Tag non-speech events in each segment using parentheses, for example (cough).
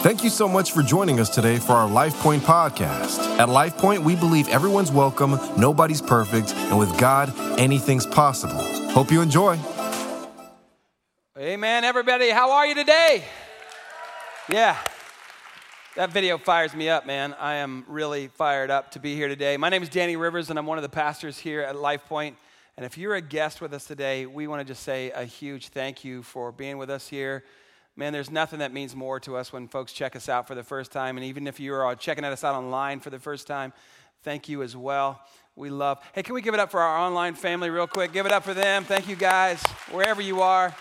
Thank you so much for joining us today for our Life Point podcast. At Life Point, we believe everyone's welcome, nobody's perfect, and with God, anything's possible. Hope you enjoy. Amen, everybody. How are you today? Yeah. That video fires me up, man. I am really fired up to be here today. My name is Danny Rivers, and I'm one of the pastors here at Life Point. And if you're a guest with us today, we want to just say a huge thank you for being with us here. Man, there's nothing that means more to us when folks check us out for the first time. And even if you're checking us out online for the first time, thank you as well. We love. Hey, can we give it up for our online family real quick? Give it up for them. Thank you guys, wherever you are,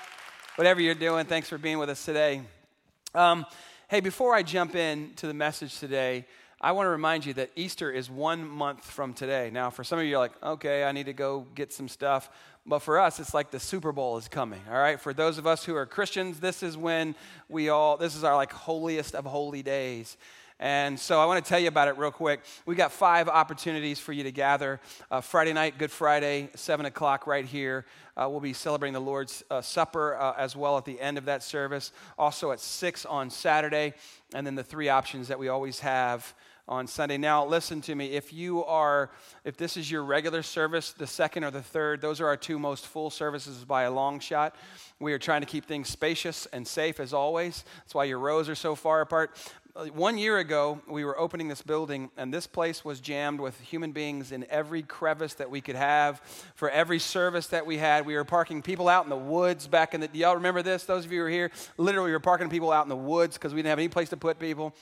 whatever you're doing. Thanks for being with us today. Um, hey, before I jump in to the message today, I want to remind you that Easter is one month from today. Now, for some of you, you're like, okay, I need to go get some stuff. But for us, it's like the Super Bowl is coming, all right? For those of us who are Christians, this is when we all, this is our like holiest of holy days. And so I want to tell you about it real quick. We got five opportunities for you to gather. Uh, Friday night, Good Friday, 7 o'clock right here. Uh, we'll be celebrating the Lord's uh, Supper uh, as well at the end of that service. Also at 6 on Saturday. And then the three options that we always have on Sunday. Now, listen to me. If you are, if this is your regular service, the second or the third, those are our two most full services by a long shot. We are trying to keep things spacious and safe as always. That's why your rows are so far apart. Uh, one year ago, we were opening this building, and this place was jammed with human beings in every crevice that we could have. For every service that we had, we were parking people out in the woods back in the. Do y'all remember this? Those of you who are here, literally, we were parking people out in the woods because we didn't have any place to put people.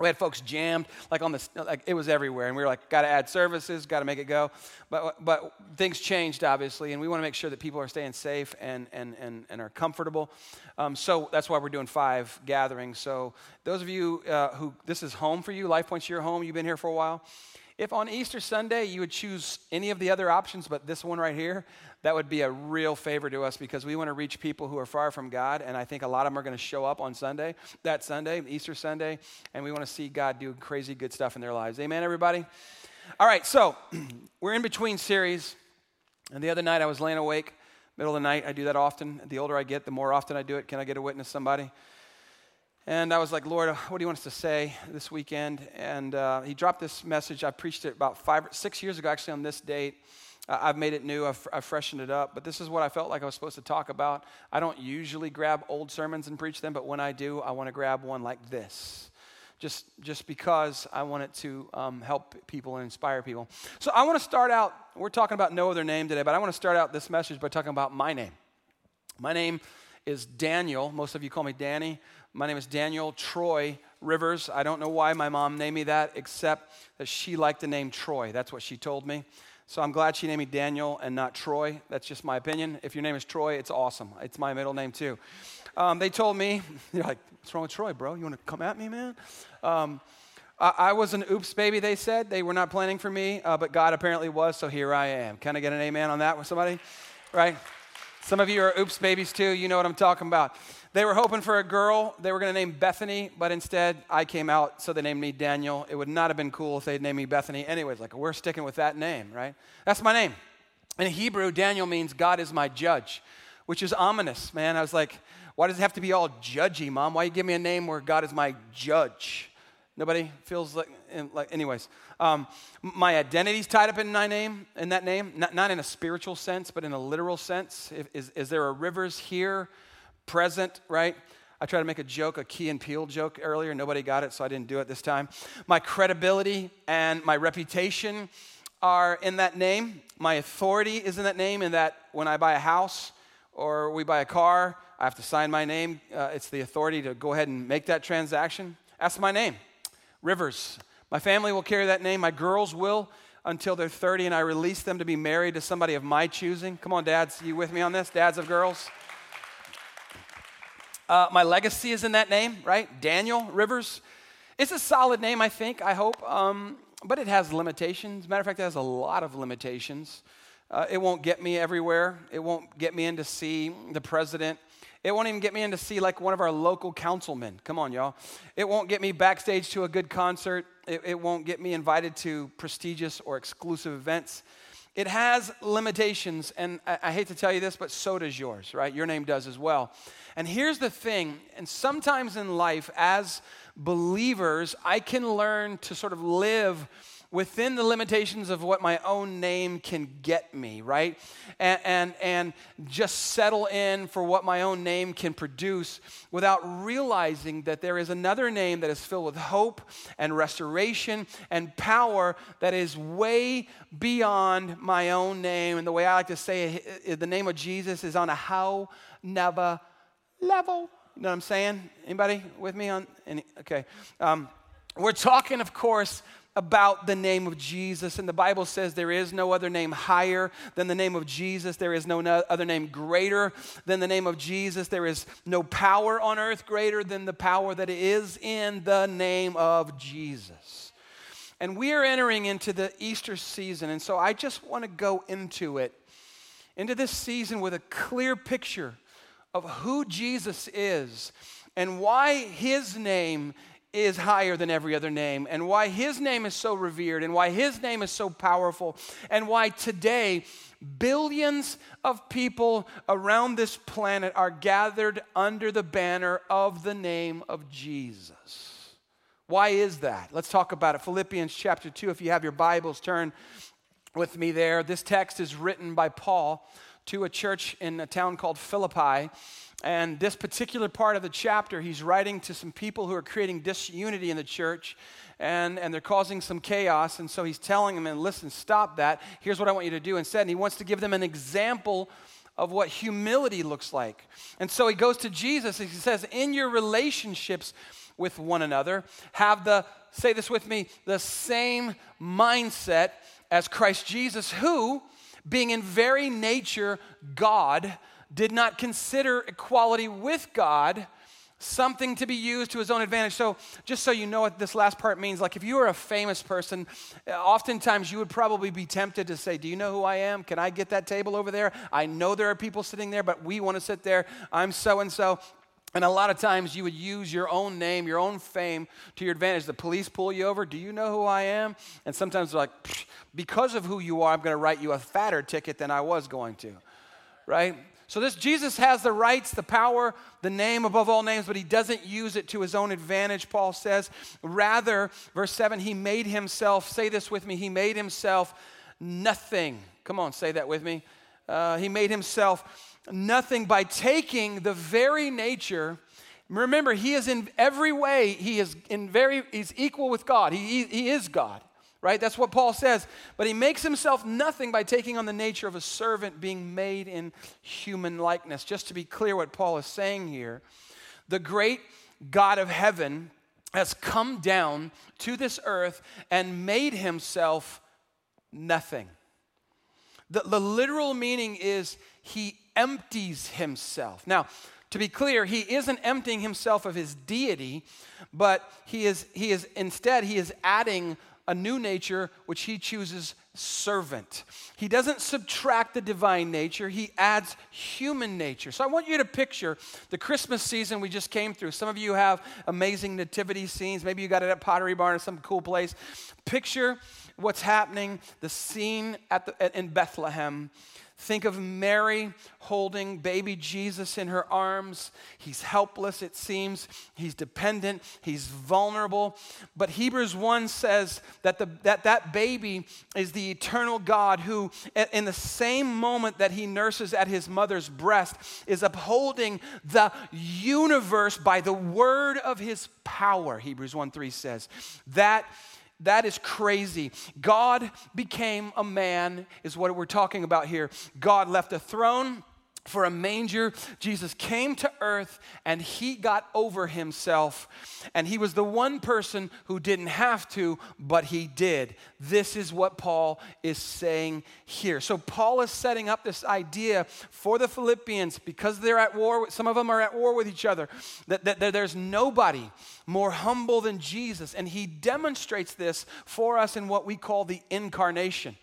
We had folks jammed, like on the, like it was everywhere, and we were like, got to add services, got to make it go. But, but things changed, obviously, and we want to make sure that people are staying safe and, and, and, and are comfortable. Um, so that's why we're doing five gatherings. So those of you uh, who, this is home for you, Life Point's your home, you've been here for a while. If on Easter Sunday you would choose any of the other options, but this one right here, that would be a real favor to us because we want to reach people who are far from God. And I think a lot of them are going to show up on Sunday, that Sunday, Easter Sunday, and we want to see God do crazy good stuff in their lives. Amen, everybody? All right, so (clears throat) we're in between series. And the other night I was laying awake, middle of the night. I do that often. The older I get, the more often I do it. Can I get a witness, somebody? And I was like, Lord, what do you want us to say this weekend? And uh, he dropped this message. I preached it about five, six years ago, actually, on this date. Uh, I've made it new, I've, I've, freshened it up, but this is what I felt like I was supposed to talk about. I don't usually grab old sermons and preach them, but when I do, I want to grab one like this. Just, just because I want it to um, help people and inspire people. So I want to start out, we're talking about no other name today, but I want to start out this message by talking about my name. My name is Daniel. Most of you call me Danny. My name is Daniel Troy Rivers. I don't know why my mom named me that, except that she liked the name Troy. That's what she told me. So I'm glad she named me Daniel and not Troy. That's just my opinion. If your name is Troy, it's awesome. It's my middle name too. Um, they told me, (laughs) you're like, what's wrong with Troy, bro? You want to come at me, man? Um, I, was an oops baby, they said. They were not planning for me, uh, but God apparently was, so here I am. Can I get an amen on that with somebody? Right? Some of you are oops babies too. You know what I'm talking about. They were hoping for a girl. They were going to name Bethany, but instead I came out, so they named me Daniel. It would not have been cool if they'd named me Bethany. Anyways, like we're sticking with that name, right? That's my name. In Hebrew, Daniel means God is my judge, which is ominous, man. I was like, why does it have to be all judgy, mom? Why you give me a name where God is my judge? Nobody feels like, like anyways. Um, my identity's tied up in my name, in that name, not, not in a spiritual sense, but in a literal sense. If, is, is there a rivers here, present, right? I tried to make a joke, a Key and Peele joke earlier. Nobody got it, so I didn't do it this time. My credibility and my reputation are in that name. My authority is in that name, in that when I buy a house or we buy a car, I have to sign my name. Uh, it's the authority to go ahead and make that transaction. That's my name. Rivers. My family will carry that name. My girls will until they're 30 and I release them to be married to somebody of my choosing. Come on, dads, you with me on this? Dads of girls? Uh, my legacy is in that name, right? Daniel Rivers. It's a solid name, I think, I hope, um, but it has limitations. Matter of fact, it has a lot of limitations. Uh, it won't get me everywhere. It won't get me in to see the president. It won't even get me in to see like one of our local councilmen. Come on, y'all. It won't get me backstage to a good concert. It, it won't get me invited to prestigious or exclusive events. it has limitations, and I, I, hate to tell you this, but so does yours, right? Your name does as well. And here's the thing, and sometimes in life, as believers, I can learn to sort of live within the limitations of what my own name can get me, right? And, and, and just settle in for what my own name can produce without realizing that there is another name that is filled with hope and restoration and power that is way beyond my own name. And the way I like to say it, the name of Jesus is on a how never level. You know what I'm saying? Anybody with me on any? Okay. Um, we're talking, of course, about the name of Jesus. And the Bible says there is no other name higher than the name of Jesus. There is no other name greater than the name of Jesus. There is no power on earth greater than the power that is in the name of Jesus. And we are entering into the Easter season. And so I just want to go into it, into this season with a clear picture of who Jesus is and why his name is higher than every other name, and why his name is so revered, and why his name is so powerful, and why today billions of people around this planet are gathered under the banner of the name of Jesus. Why is that? Let's talk about it. Philippians chapter 2, if you have your Bibles, turn with me there. This text is written by Paul to a church in a town called Philippi. And this particular part of the chapter, he's writing to some people who are creating disunity in the church and, and they're causing some chaos. And so he's telling them, and listen, stop that. Here's what I want you to do instead. And he wants to give them an example of what humility looks like. And so he goes to Jesus and he says, In your relationships with one another, have the, say this with me, the same mindset as Christ Jesus, who, being in very nature God, did not consider equality with God something to be used to his own advantage. So, just so you know what this last part means, like if you were a famous person, oftentimes you would probably be tempted to say, Do you know who I am? Can I get that table over there? I know there are people sitting there, but we want to sit there. I'm so and so. And a lot of times you would use your own name, your own fame to your advantage. The police pull you over. Do you know who I am? And sometimes they're like, because of who you are, I'm going to write you a fatter ticket than I was going to. Right? So this Jesus has the rights, the power, the name above all names, but he doesn't use it to his own advantage, Paul says. Rather, verse 7, he made himself, say this with me, he made himself nothing. Come on, say that with me. Uh, he made himself nothing by taking the very nature remember he is in every way he is in very he's equal with god he, he, he is god right? That's what Paul says. But he makes himself nothing by taking on the nature of a servant, being made in human likeness. Just to be clear, what Paul is saying here the great God of heaven has come down to this earth and made himself nothing. The, the literal meaning is he empties himself. Now, to be clear, he isn't emptying himself of his deity, but he is, he is instead, he is adding a new nature which he chooses servant. He doesn't subtract the divine nature, he adds human nature. So I want you to picture the Christmas season we just came through. Some of you have amazing nativity scenes. Maybe you got it at Pottery Barn or some cool place. Picture what's happening, the scene at the, in Bethlehem Think of Mary holding baby Jesus in her arms. He's helpless, it seems. He's dependent. He's vulnerable. But Hebrews 1 says that the, that, that baby is the eternal God who, in the same moment that he nurses at his mother's breast, is upholding the universe by the word of his power, Hebrews 1 3 says. That that is crazy. God became a man, is what we're talking about here. God left a throne for a manger. Jesus came to earth and he got over himself. And he was the one person who didn't have to, but he did. This is what Paul is saying here. So, Paul is setting up this idea for the Philippians because they're at war, some of them are at war with each other, that, that, that there's nobody more humble than Jesus. And he demonstrates this for us in what we call the incarnation.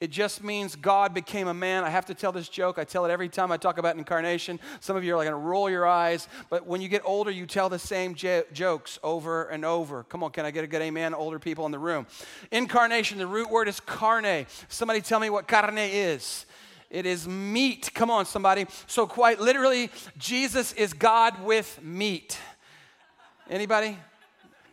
It just means God became a man. I have to tell this joke. I tell it every time I talk about incarnation. Some of you are like going to roll your eyes, but when you get older, you tell the same j- jokes over and over. Come on, can I get a good amen? Older people in the room. Incarnation, the root word is carne. Somebody tell me what carne is. It is meat. Come on, somebody. So, quite literally, Jesus is God with meat. Anybody?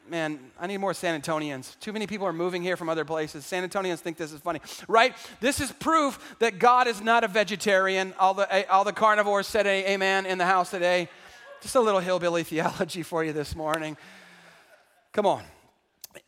Man, I need more San Antonians. Too many people are moving here from other places. San Antonians think this is funny, right? This is proof that God is not a vegetarian. All the, eh, all the carnivores said amen in the house today. Just a little hillbilly theology for you this morning. Come on.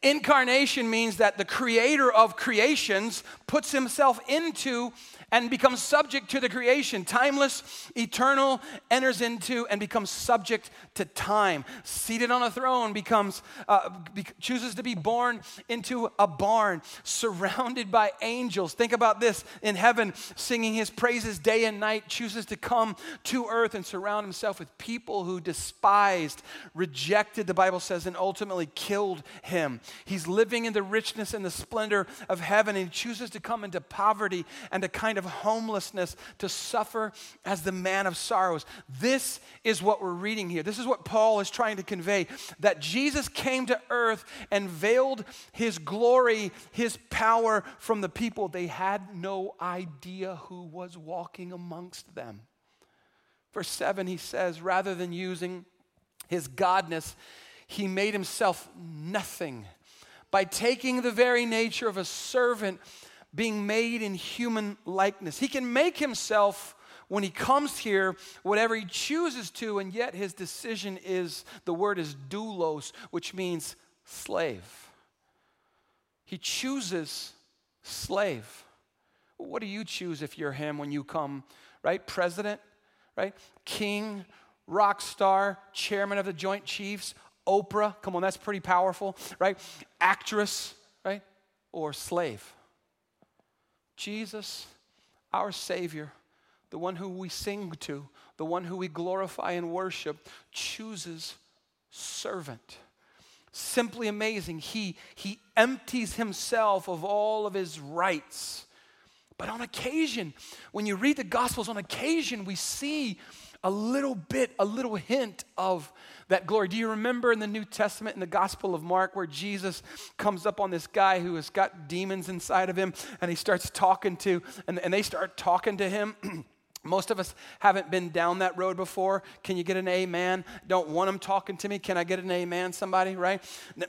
Incarnation means that the creator of creations puts himself into and becomes subject to the creation. Timeless, eternal, enters into and becomes subject to time. Seated on a throne, becomes uh, be- chooses to be born into a barn, surrounded by angels. Think about this in heaven, singing his praises day and night, chooses to come to earth and surround himself with people who despised, rejected, the Bible says, and ultimately killed him. He's living in the richness and the splendor of heaven, and he chooses to come into poverty and a kind of homelessness to suffer as the man of sorrows. This is what we're reading here. This is what Paul is trying to convey that Jesus came to earth and veiled his glory, his power from the people. They had no idea who was walking amongst them. Verse 7, he says, rather than using his godness, he made himself nothing by taking the very nature of a servant being made in human likeness. He can make himself, when he comes here, whatever he chooses to, and yet his decision is the word is doulos, which means slave. He chooses slave. What do you choose if you're him when you come, right? President, right? King, rock star, chairman of the Joint Chiefs, Oprah, come on, that's pretty powerful, right? Actress, right? Or slave. Jesus, our Savior, the one who we sing to, the one who we glorify and worship, chooses servant. Simply amazing. He, he empties himself of all of his rights. But on occasion, when you read the Gospels, on occasion we see a little bit, a little hint of that glory. Do you remember in the New Testament, in the Gospel of Mark, where Jesus comes up on this guy who has got demons inside of him and he starts talking to, and, and they start talking to him? (clears throat) Most of us haven't been down that road before. Can you get an amen? Don't want them talking to me. Can I get an amen, somebody, right?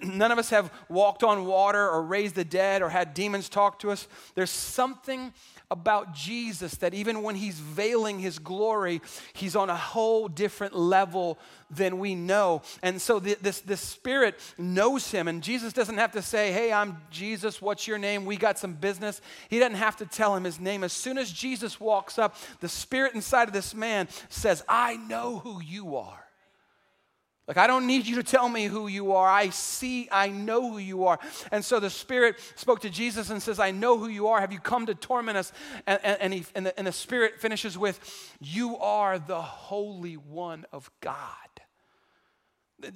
None of us have walked on water or raised the dead or had demons talk to us. There's something about Jesus that even when he's veiling his glory, he's on a whole different level than we know. And so the, this, this spirit knows him. And Jesus doesn't have to say, Hey, I'm Jesus. What's your name? We got some business. He doesn't have to tell him his name. As soon as Jesus walks up, the spirit inside of this man says, I know who you are. Like, I don't need you to tell me who you are. I see, I know who you are. And so the Spirit spoke to Jesus and says, I know who you are. Have you come to torment us? And, and, and, he, and, the, and the Spirit finishes with, You are the Holy One of God.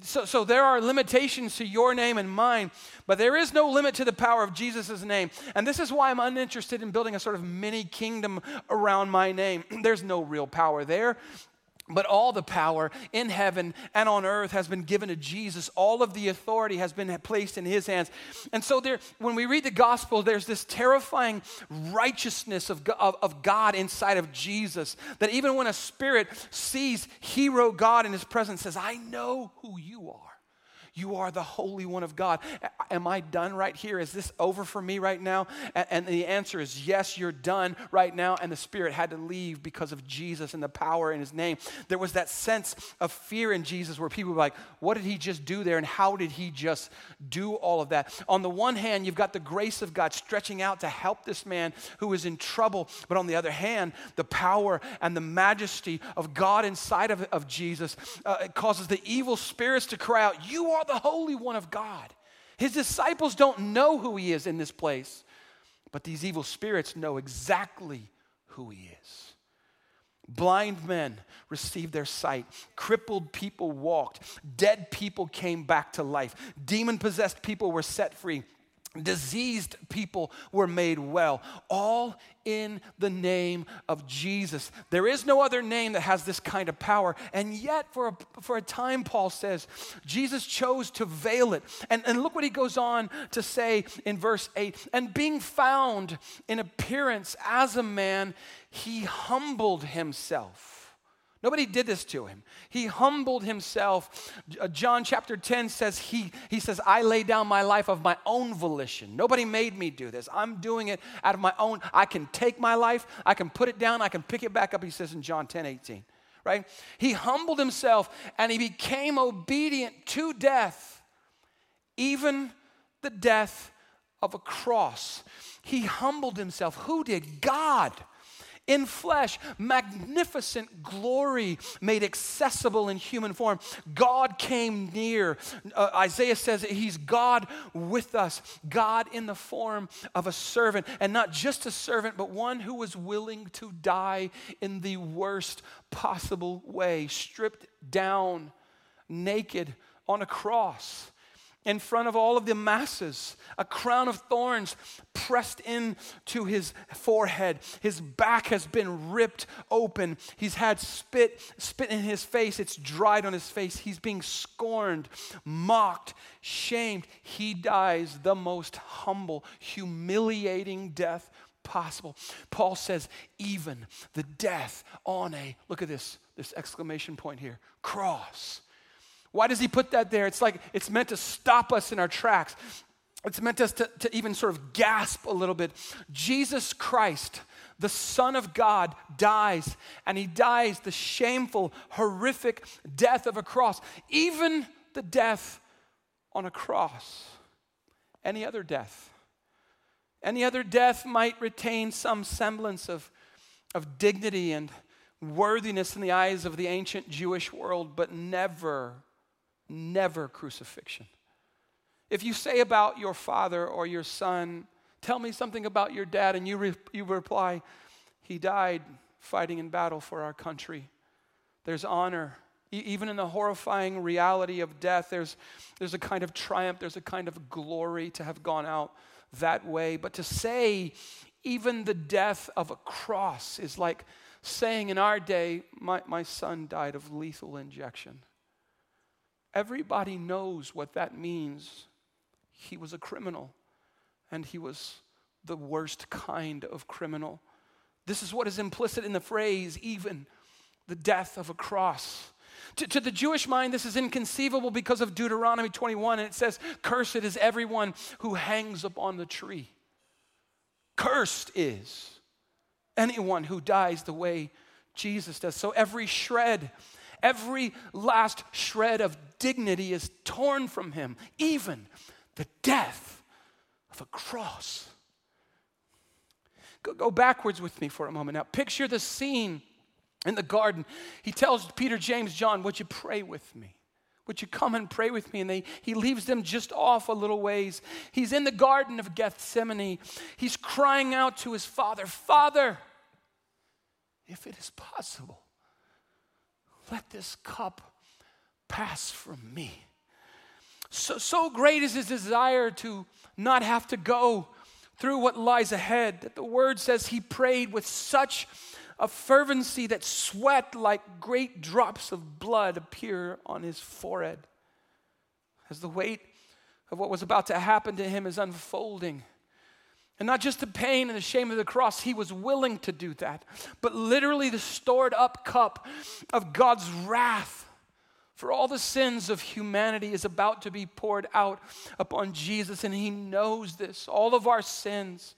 So, so there are limitations to your name and mine, but there is no limit to the power of Jesus' name. And this is why I'm uninterested in building a sort of mini kingdom around my name. (clears throat) There's no real power there. But all the power in heaven and on earth has been given to Jesus. All of the authority has been placed in his hands. And so, there, when we read the gospel, there's this terrifying righteousness of, of, of God inside of Jesus. That even when a spirit sees hero God in his presence, says, I know who you are. You are the Holy One of God. Am I done right here? Is this over for me right now? And the answer is yes, you're done right now. And the Spirit had to leave because of Jesus and the power in His name. There was that sense of fear in Jesus where people were like, what did He just do there? And how did He just do all of that? On the one hand, you've got the grace of God stretching out to help this man who is in trouble. But on the other hand, the power and the majesty of God inside of, of Jesus uh, causes the evil spirits to cry out, You are the Holy One of God. His disciples don't know who he is in this place, but these evil spirits know exactly who he is. Blind men received their sight. Crippled people walked. Dead people came back to life. Demon possessed people were set free. Diseased people were made well, all in the name of Jesus. There is no other name that has this kind of power. And yet, for a, for a time, Paul says, Jesus chose to veil it. And, and look what he goes on to say in verse 8 and being found in appearance as a man, he humbled himself Nobody did this to him. He humbled himself. Uh, John chapter 10 says he, he says, I lay down my life of my own volition. Nobody made me do this. I'm doing it out of my own. I can take my life, I can put it down, I can pick it back up, he says in John 10 18. Right? He humbled himself and he became obedient to death, even the death of a cross. He humbled himself. Who did? God in flesh, magnificent glory made accessible in human form. God came near. Uh, Isaiah says that he's God with us, God in the form of a servant, and not just a servant, but one who was willing to die in the worst possible way, stripped down, naked on a cross in front of all of the masses, a crown of thorns pressed into his forehead. His back has been ripped open. He's had spit, spit in his face. It's dried on his face. He's being scorned, mocked, shamed. He dies the most humble, humiliating death possible. Paul says, even the death on a, look at this, this exclamation point here, cross why does he put that there? It's like it's meant to stop us in our tracks. It's meant us to, to even sort of gasp a little bit. Jesus Christ, the Son of God, dies, and he dies the shameful, horrific death of a cross, even the death on a cross. Any other death. Any other death might retain some semblance of, of dignity and worthiness in the eyes of the ancient Jewish world, but never never crucifixion. If you say about your father or your son, tell me something about your dad, and you, re- you reply, he died fighting in battle for our country. There's honor. E- even in the horrifying reality of death, there's, there's a kind of triumph, there's a kind of glory to have gone out that way. But to say even the death of a cross is like saying in our day, my, my son died of lethal injection. Everybody knows what that means. He was a criminal, and he was the worst kind of criminal. This is what is implicit in the phrase, even the death of a cross. To, to, the Jewish mind, this is inconceivable because of Deuteronomy 21, and it says, Cursed is everyone who hangs upon the tree. Cursed is anyone who dies the way Jesus does. So every shred Every last shred of dignity is torn from him, even the death of a cross. Go, go backwards with me for a moment now. Picture the scene in the garden. He tells Peter, James, John, Would you pray with me? Would you come and pray with me? And they, he leaves them just off a little ways. He's in the Garden of Gethsemane. He's crying out to his father, Father, if it is possible, let this cup pass from me. So, so great is his desire to not have to go through what lies ahead that the word says he prayed with such a fervency that sweat like great drops of blood appear on his forehead. As the weight of what was about to happen to him is unfolding, and not just the pain and the shame of the cross, he was willing to do that, but literally the stored up cup of God's wrath for all the sins of humanity is about to be poured out upon Jesus, and he knows this. All of our sins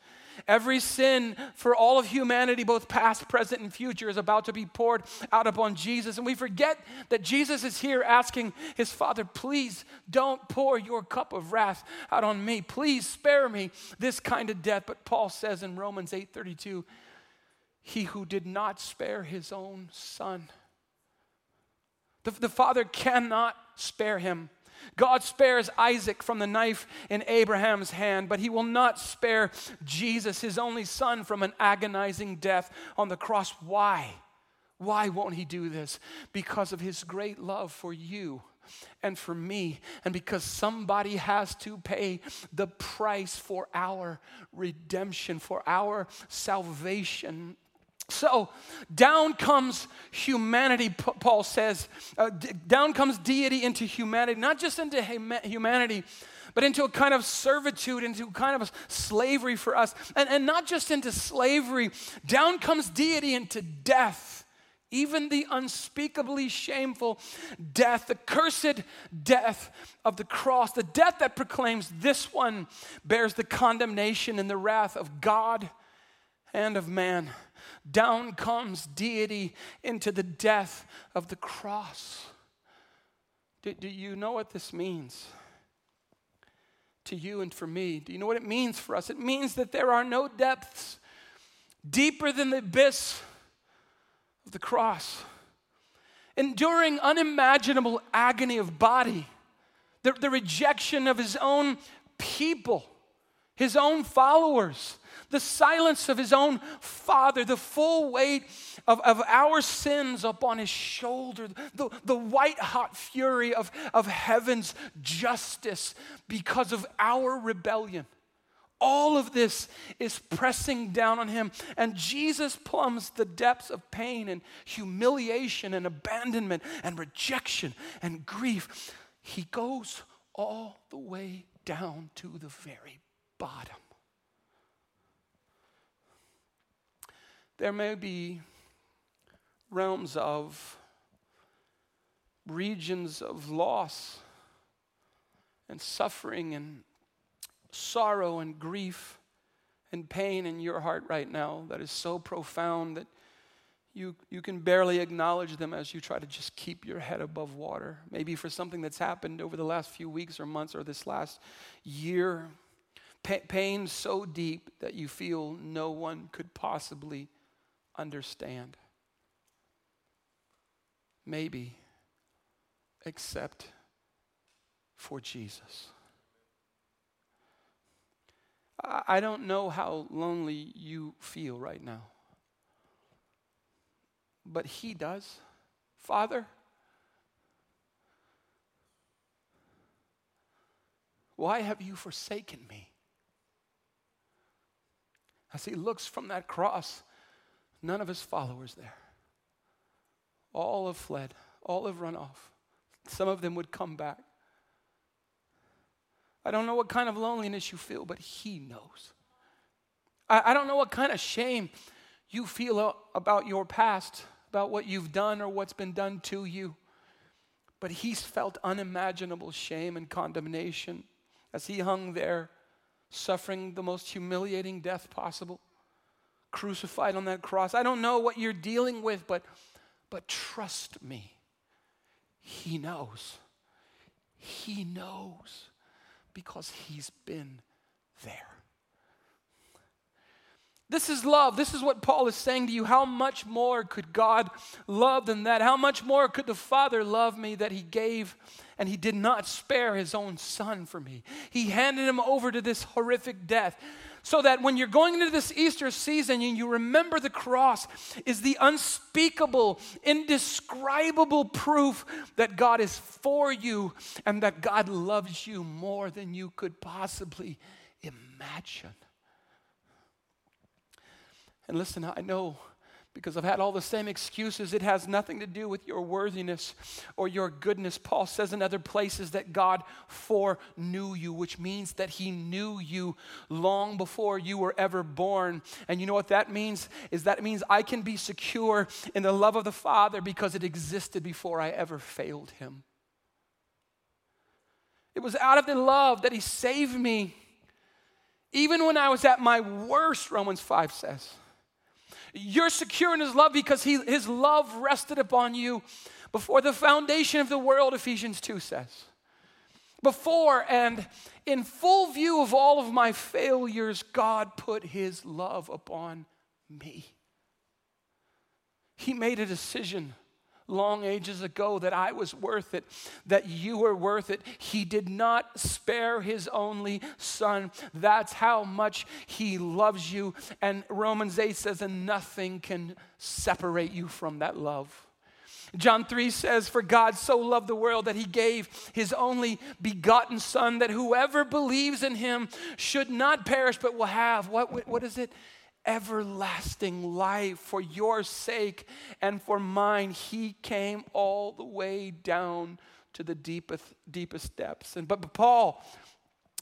Every sin for all of humanity, both past, present, and future, is about to be poured out upon Jesus. And we forget that Jesus is here asking his Father, please don't pour your cup of wrath out on me. Please spare me this kind of death. But Paul says in Romans 8:32, he who did not spare his own son. The, the Father cannot spare him. God spares Isaac from the knife in Abraham's hand, but he will not spare Jesus, his only son, from an agonizing death on the cross. Why? Why won't he do this? Because of his great love for you and for me, and because somebody has to pay the price for our redemption, for our salvation. So down comes humanity, Paul says. Uh, down comes deity into humanity, not just into humanity, but into a kind of servitude, into a kind of slavery for us. And, and not just into slavery, down comes deity into death even the unspeakably shameful death, the cursed death of the cross, the death that proclaims this one bears the condemnation and the wrath of God and of man. Down comes deity into the death of the cross. Do, do you know what this means? To you and for me. Do you know what it means for us? It means that there are no depths deeper than the abyss of the cross, enduring unimaginable agony of body, the, the rejection of his own people, his own followers, the silence of his own father, the full weight of, of our sins upon his shoulder, the, the white hot fury of, of heaven's justice because of our rebellion. All of this is pressing down on him. And Jesus plumbs the depths of pain and humiliation and abandonment and rejection and grief. He goes all the way down to the very bottom. There may be realms of regions of loss and suffering and sorrow and grief and pain in your heart right now that is so profound that you, you can barely acknowledge them as you try to just keep your head above water. Maybe for something that's happened over the last few weeks or months or this last year. Pa- pain so deep that you feel no one could possibly understand. Maybe except for Jesus. I don't know how lonely you feel right now, but He does. Father, why have you forsaken me? As He looks from that cross, none of His followers there. All have fled, all have run off. Some of them would come back. I don't know what kind of loneliness you feel, but He knows. I, I don't know what kind of shame you feel about your past, about what you've done or what's been done to you. But He's felt unimaginable shame and condemnation as He hung there, suffering the most humiliating death possible, crucified on that cross. I don't know what you're dealing with, but, but trust me, He knows. He knows because he's been there. This is love. This is what Paul is saying to you. How much more could God love than that? How much more could the Father love me that he gave and he did not spare his own son for me? He handed him over to this horrific death so that when you're going into this Easter season and you remember the cross is the unspeakable, indescribable proof that God is for you and that God loves you more than you could possibly imagine. And listen, I know because I've had all the same excuses. It has nothing to do with your worthiness or your goodness. Paul says in other places that God foreknew you, which means that He knew you long before you were ever born. And you know what that means? Is that means I can be secure in the love of the Father because it existed before I ever failed Him. It was out of the love that He saved me, even when I was at my worst, Romans 5 says. You're secure in His love because he, His love rested upon you before the foundation of the world, Ephesians 2 says. Before and in full view of all of my failures, God put His love upon me. He made a decision long ages ago that I was worth it, that you were worth it. He did not spare his only son. That's how much he loves you. And Romans 8 says, and nothing can separate you from that love. John 3 says, For God so loved the world that he gave his only begotten Son, that whoever believes in him should not perish but will have, what, what is it? Everlasting life. For your sake and for mine, he came all the way down to the deepest, deepest depths. And but, but Paul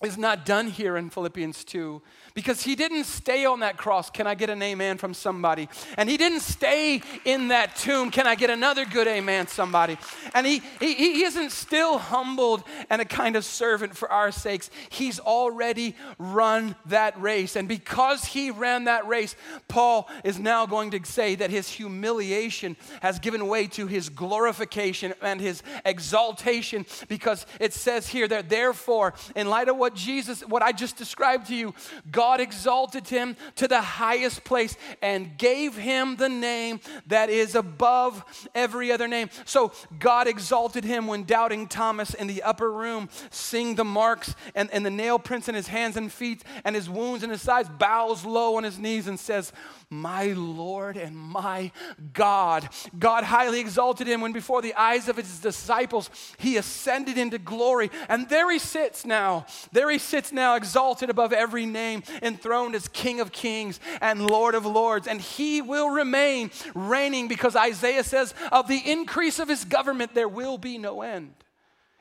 is not done here in Philippians 2 because he didn't stay on that cross. Can I get an amen from somebody? And he didn't stay in that tomb. Can I get another good amen, somebody? And he, he, he isn't still humbled and a kind of servant for our sakes. He's already run that race. And because he ran that race, Paul is now going to say that his humiliation has given way to his glorification and his exaltation because it says here that therefore, in light of what what Jesus, what I just described to you, God exalted him to the highest place and gave him the name that is above every other name. So God exalted him when doubting Thomas in the upper room, seeing the marks and, and the nail prints in his hands and feet and his wounds in his sides, bows low on his knees and says, my Lord and my God. God highly exalted him when before the eyes of his disciples he ascended into glory. And there he sits now. There he sits now, exalted above every name, enthroned as King of kings and Lord of lords. And he will remain reigning because Isaiah says, of the increase of his government there will be no end.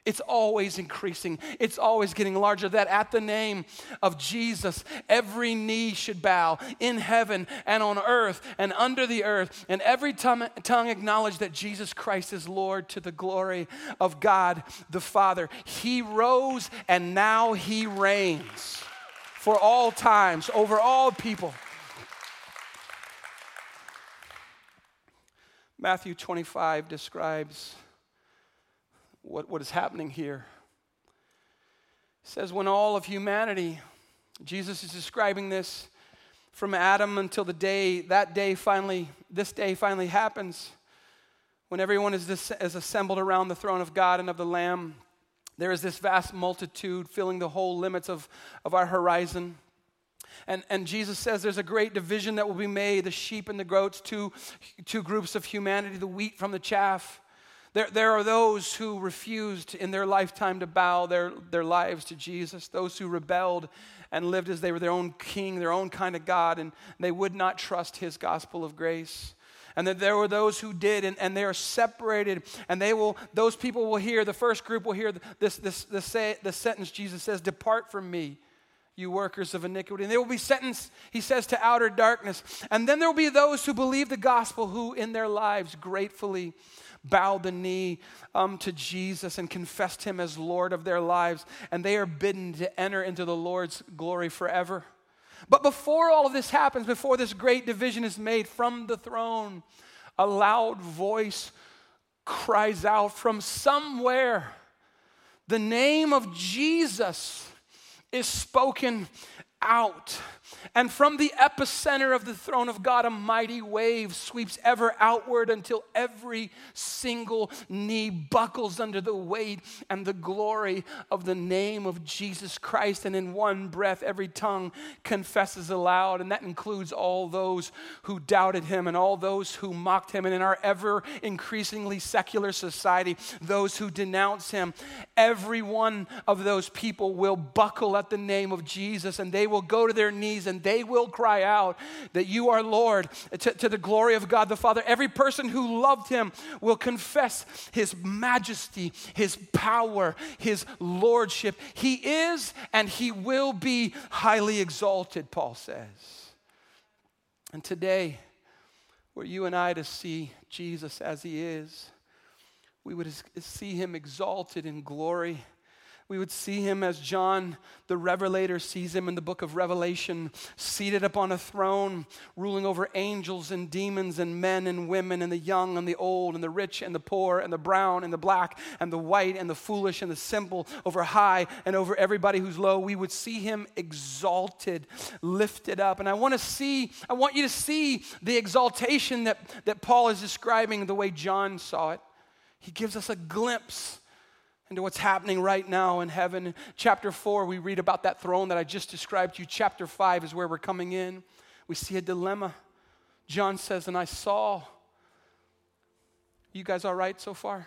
It's always increasing. It's always getting larger. That at the name of Jesus, every knee should bow in heaven and on earth and under the earth, and every tongue, acknowledge that Jesus Christ is Lord to the glory of God the Father. He rose and now he reigns for all times over all people. Matthew 25 describes what, what is happening here. Says, when all of humanity, Jesus is describing this from Adam until the day, that day finally, this day finally happens, when everyone is, this, is assembled around the throne of God and of the Lamb. There is this vast multitude filling the whole limits of, of our horizon. And, and Jesus says there's a great division that will be made the sheep and the goats, two, two groups of humanity, the wheat from the chaff. There, there are those who refused in their lifetime to bow their, their lives to Jesus, those who rebelled and lived as they were their own king, their own kind of God, and they would not trust his gospel of grace. And that there were those who did, and, and they are separated, and they will, those people will hear, the first group will hear this, this, this say, the sentence Jesus says, Depart from me, you workers of iniquity. And they will be sentenced, he says, to outer darkness. And then there will be those who believe the gospel, who in their lives gratefully bowed the knee um, to Jesus and confessed him as Lord of their lives, and they are bidden to enter into the Lord's glory forever. But before all of this happens, before this great division is made from the throne, a loud voice cries out from somewhere. The name of Jesus is spoken out. And from the epicenter of the throne of God, a mighty wave sweeps ever outward until every single knee buckles under the weight and the glory of the name of Jesus Christ. And in one breath, every tongue confesses aloud. And that includes all those who doubted him and all those who mocked him. And in our ever increasingly secular society, those who denounce him. Every one of those people will buckle at the name of Jesus and they will go to their knees and they will cry out that you are Lord to, to the glory of God the Father. Every person who loved him will confess his majesty, his power, his lordship. He is and he will be highly exalted, Paul says. And today, were you and I to see Jesus as he is, we would see him exalted in glory we would see him as John the Revelator sees him in the book of Revelation, seated upon a throne, ruling over angels and demons and men and women and the young and the old and the rich and the poor and the brown and the black and the white and the foolish and the simple, over high and over everybody who's low. We would see him exalted, lifted up. And I want to see, I want you to see the exaltation that, that Paul is describing the way John saw it. He gives us a glimpse into what's happening right now in heaven. Chapter 4, we read about that throne that I just described to you. Chapter 5 is where we're coming in. We see a dilemma. John says, And I saw You guys all right so far?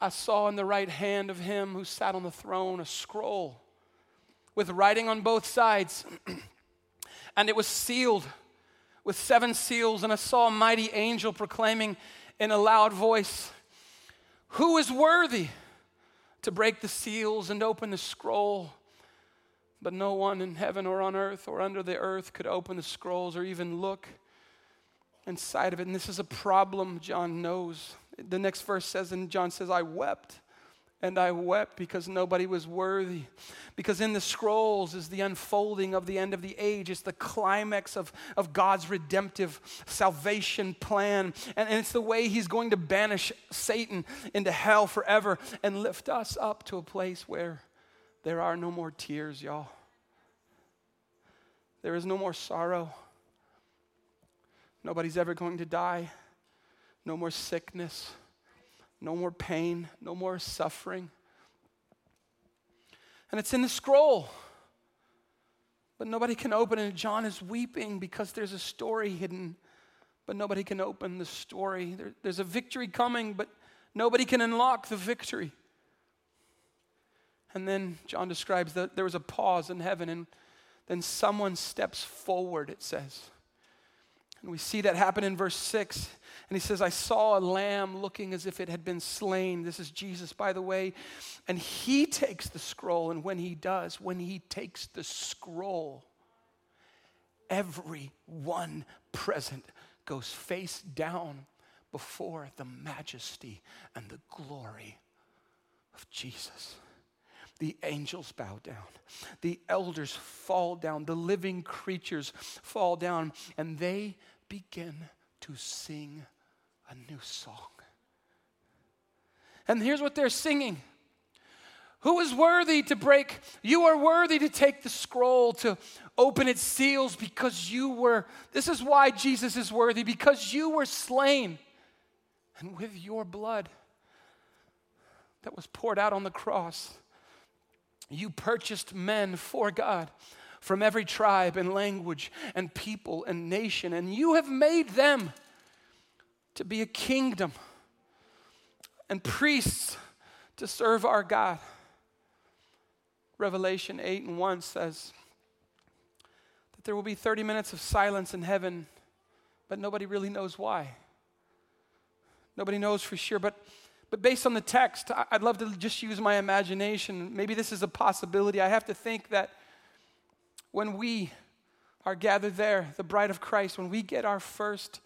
I saw in the right hand of him who sat on the throne a scroll with writing on both sides, (clears throat) and it was sealed with seven seals. And I saw a mighty angel proclaiming in a loud voice, Who is worthy to break the seals and open the scroll? But no one in heaven or on earth or under the earth could open the scrolls or even look inside of it. And this is a problem John knows. The next verse says, and John says, I wept. And I wept because nobody was worthy. Because in the scrolls is the unfolding of the end of the age. It's the climax of, of God's redemptive salvation plan. And, and it's the way He's going to banish Satan into hell forever and lift us up to a place where there are no more tears, y'all. There is no more sorrow. Nobody's ever going to die. No more sickness. No more pain. No more suffering. And it's in the scroll. But nobody can open it. John is weeping because there's a story hidden, but nobody can open the story. There, there's a victory coming, but nobody can unlock the victory. And then John describes that there was a pause in heaven, and then someone steps forward, it says. And we see that happen in verse 6. And he says, I saw a lamb looking as if it had been slain. This is Jesus, by the way. And he takes the scroll. And when he does, when he takes the scroll, everyone present goes face down before the majesty and the glory of Jesus. The angels bow down. The elders fall down. The living creatures fall down. And they begin to sing a new song. And here's what they're singing Who is worthy to break? You are worthy to take the scroll, to open its seals, because you were. This is why Jesus is worthy, because you were slain. And with your blood that was poured out on the cross, you purchased men for God from every tribe and language and people and nation, and you have made them to be a kingdom and priests to serve our God. Revelation 8 and 1 says that there will be 30 minutes of silence in heaven, but nobody really knows why. Nobody knows for sure, but but based on the text, I'd love to just use my imagination. Maybe this is a possibility. I have to think that when we are gathered there, the bride of Christ, when we get our first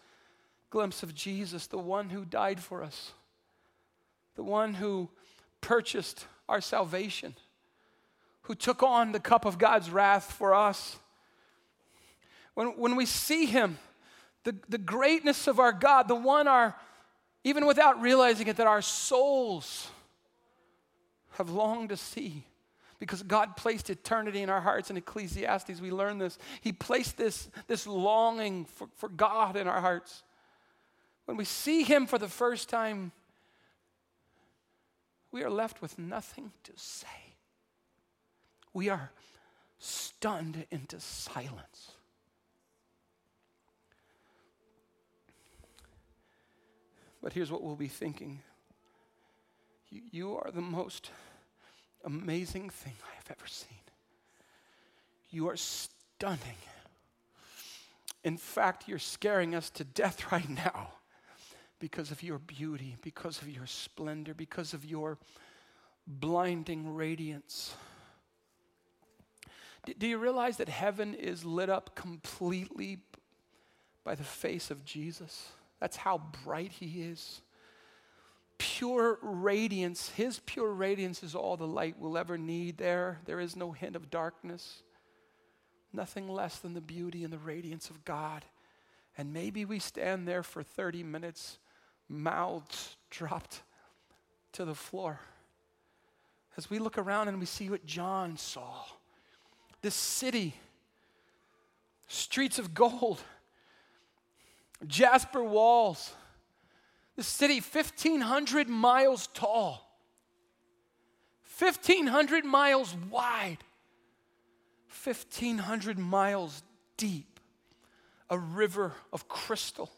glimpse of Jesus, the one who died for us, the one who purchased our salvation, who took on the cup of God's wrath for us, when, when we see him, the, the greatness of our God, the one our even without realizing it, that our souls have longed to see. Because God placed eternity in our hearts in Ecclesiastes, we learn this. He placed this, this longing for, for God in our hearts. When we see Him for the first time, we are left with nothing to say. We are stunned into silence. But here's what we'll be thinking you, you are the most amazing thing I have ever seen. You are stunning. In fact, you're scaring us to death (laughs) right now because of your beauty, because of your splendor, because of your blinding radiance. Do you realize that heaven is lit up completely by the face of Jesus? That's how bright He is. Pure radiance, His pure radiance is all the light we'll ever need there. There is no hint of darkness, nothing less than the beauty and the radiance of God. And maybe we stand there for 30 minutes, mouths dropped to the floor. As we look around and we see what John saw this city, streets of gold jasper walls. The city, 1,500 miles tall, 1,500 miles wide, 1,500 miles deep, a river of crystal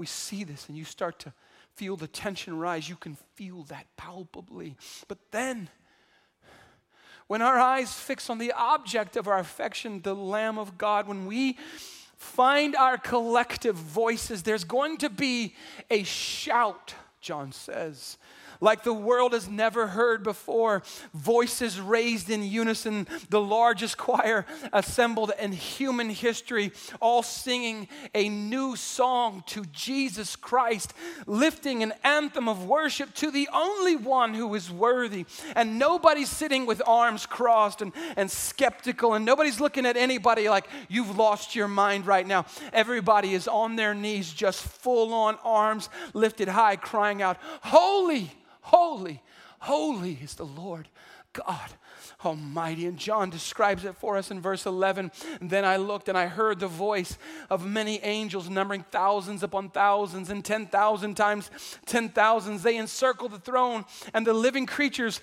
we see this and you start to feel the tension rise. You can feel that palpably. But then, when our eyes fix on the object of our affection, the Lamb of God, when we find our collective voices, there's going to be a shout, John says, like the world has never heard before. Voices raised in unison, the largest choir assembled in human history, all singing a new song to Jesus Christ, lifting an anthem of worship to the only one who is worthy. And nobody's sitting with arms crossed and, and skeptical, and nobody's looking at anybody like you've lost your mind right now. Everybody is on their knees, just full on arms lifted high, crying out, Holy! Holy, holy is the Lord God Almighty. And John describes it for us in verse 11. Then I looked and I heard the voice of many angels, numbering thousands upon thousands and 10,000 times 10,000s. They encircled the throne and the living creatures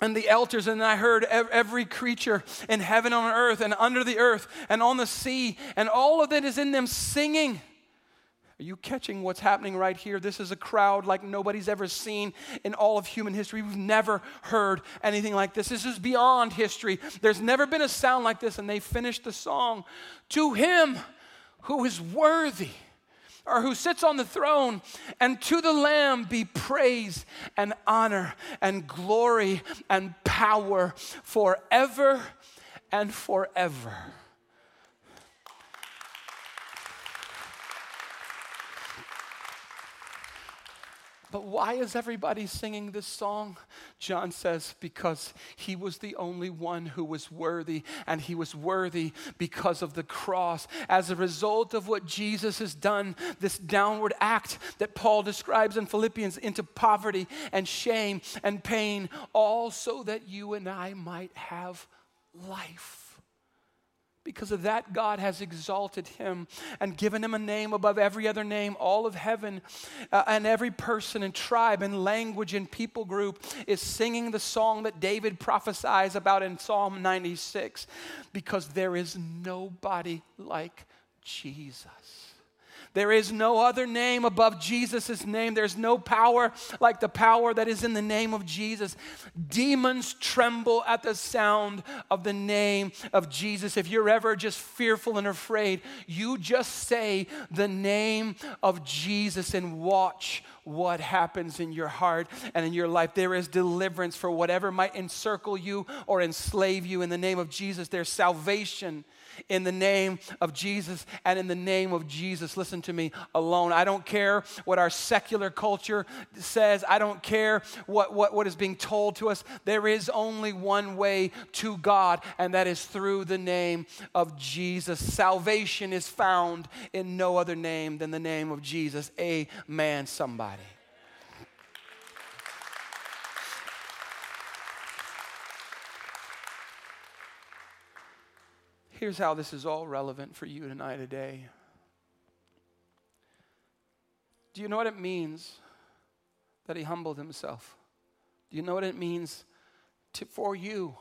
and the elders, and I heard every creature in heaven, on earth, and under the earth, and on the sea, and all of it is in them singing are you catching what's happening right here? This is a crowd like nobody's ever seen in all of human history. We've never heard anything like this. This is beyond history. There's never been a sound like this. And they finished the song To him who is worthy or who sits on the throne, and to the Lamb be praise and honor and glory and power forever and forever. But why is everybody singing this song? John says, because he was the only one who was worthy, and he was worthy because of the cross. As a result of what Jesus has done, this downward act that Paul describes in Philippians into poverty and shame and pain, all so that you and I might have life. Because of that, God has exalted him and given him a name above every other name. All of heaven uh, and every person and tribe and language and people group is singing the song that David prophesies about in Psalm 96 because there is nobody like Jesus. There is no other name above Jesus' name. There's no power like the power that is in the name of Jesus. Demons tremble at the sound of the name of Jesus. If you're ever just fearful and afraid, you just say the name of Jesus and watch what happens in your heart and in your life. There is deliverance for whatever might encircle you or enslave you in the name of Jesus. There's salvation in the name of Jesus and in the name of Jesus. Listen to me alone. I don't care what our secular culture says, I don't care what, what, what is being told to us. There is only one way to God, and that is through the name of Jesus. Salvation is found in no other name than the name of Jesus. Amen, somebody. Here's how this is all relevant for you tonight, today. Do you know what it means that he humbled himself? Do you know what it means to, for you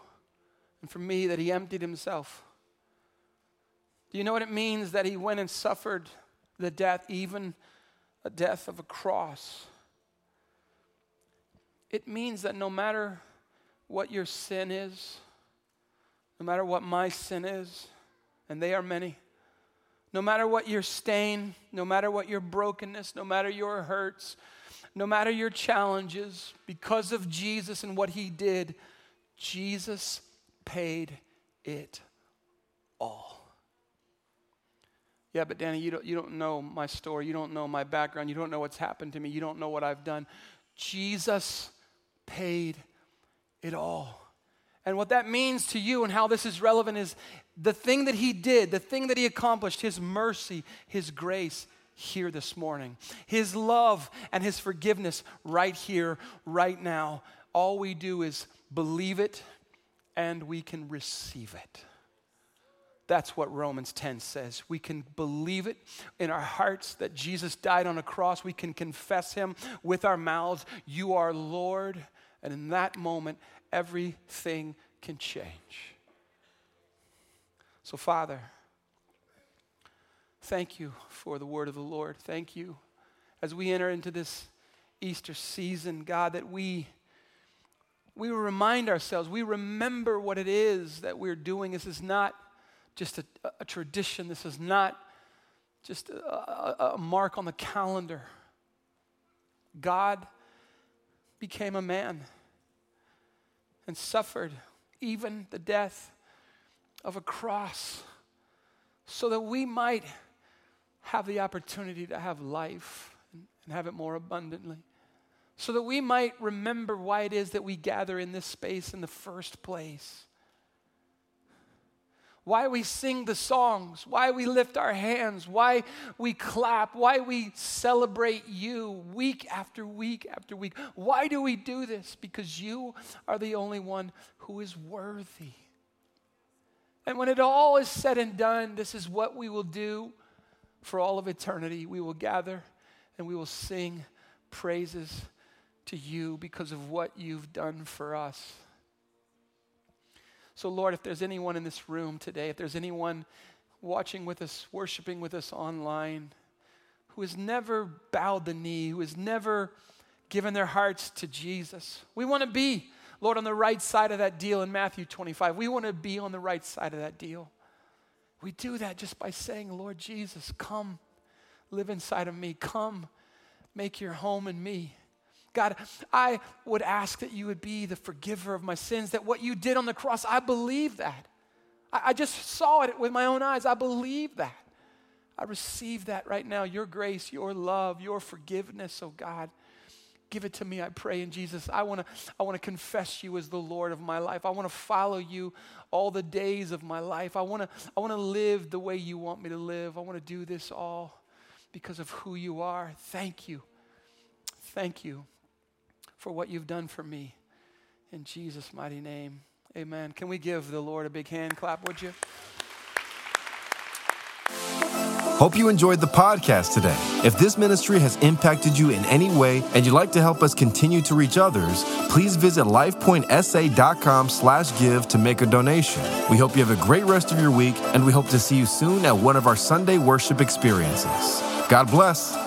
and for me that he emptied himself? Do you know what it means that he went and suffered the death, even a death of a cross? It means that no matter what your sin is, no matter what my sin is, and they are many, no matter what your stain, no matter what your brokenness, no matter your hurts, no matter your challenges, because of Jesus and what he did, Jesus paid it all. Yeah, but Danny, you don't, you don't know my story. You don't know my background. You don't know what's happened to me. You don't know what I've done. Jesus paid it all. And what that means to you and how this is relevant is the thing that he did, the thing that he accomplished, his mercy, his grace here this morning, his love and his forgiveness right here, right now. All we do is believe it and we can receive it. That's what Romans 10 says. We can believe it in our hearts that Jesus died on a cross. We can confess him with our mouths. You are Lord. And in that moment, everything can change. So, Father, thank you for the word of the Lord. Thank you as we enter into this Easter season, God, that we we remind ourselves, we remember what it is that we're doing. This is not just a, a tradition, this is not just a, a, a mark on the calendar. God became a man and suffered even the death of a cross so that we might have the opportunity to have life and have it more abundantly so that we might remember why it is that we gather in this space in the first place. Why we sing the songs, why we lift our hands, why we clap, why we celebrate you week after week after week. Why do we do this? Because you are the only one who is worthy. And when it all is said and done, this is what we will do for all of eternity. We will gather and we will sing praises to you because of what you've done for us. So, Lord, if there's anyone in this room today, if there's anyone watching with us, worshiping with us online, who has never bowed the knee, who has never given their hearts to Jesus, we want to be, Lord, on the right side of that deal in Matthew 25. We want to be on the right side of that deal. We do that just by saying, Lord Jesus, come live inside of me. Come make your home in me. God, I would ask that you would be the forgiver of my sins, that what you did on the cross, I believe that. I, I just saw it with my own eyes. I believe that. I receive that right now. Your grace, your love, your forgiveness, oh God. Give it to me, I pray in Jesus. I want to I want to confess you as the Lord of my life. I want to follow you all the days of my life. I want to I want to live the way you want me to live. I want to do this all because of who you are. Thank you. Thank you for what you've done for me. In Jesus' mighty name, amen. Can we give the Lord a big hand clap, would you? Hope you enjoyed the podcast today. If this ministry has impacted you in any way and you'd like to help us continue to reach others, please visit lifepointsa.com slash give to make a donation. We hope you have a great rest of your week and we hope to see you soon at one of our Sunday worship experiences. God bless.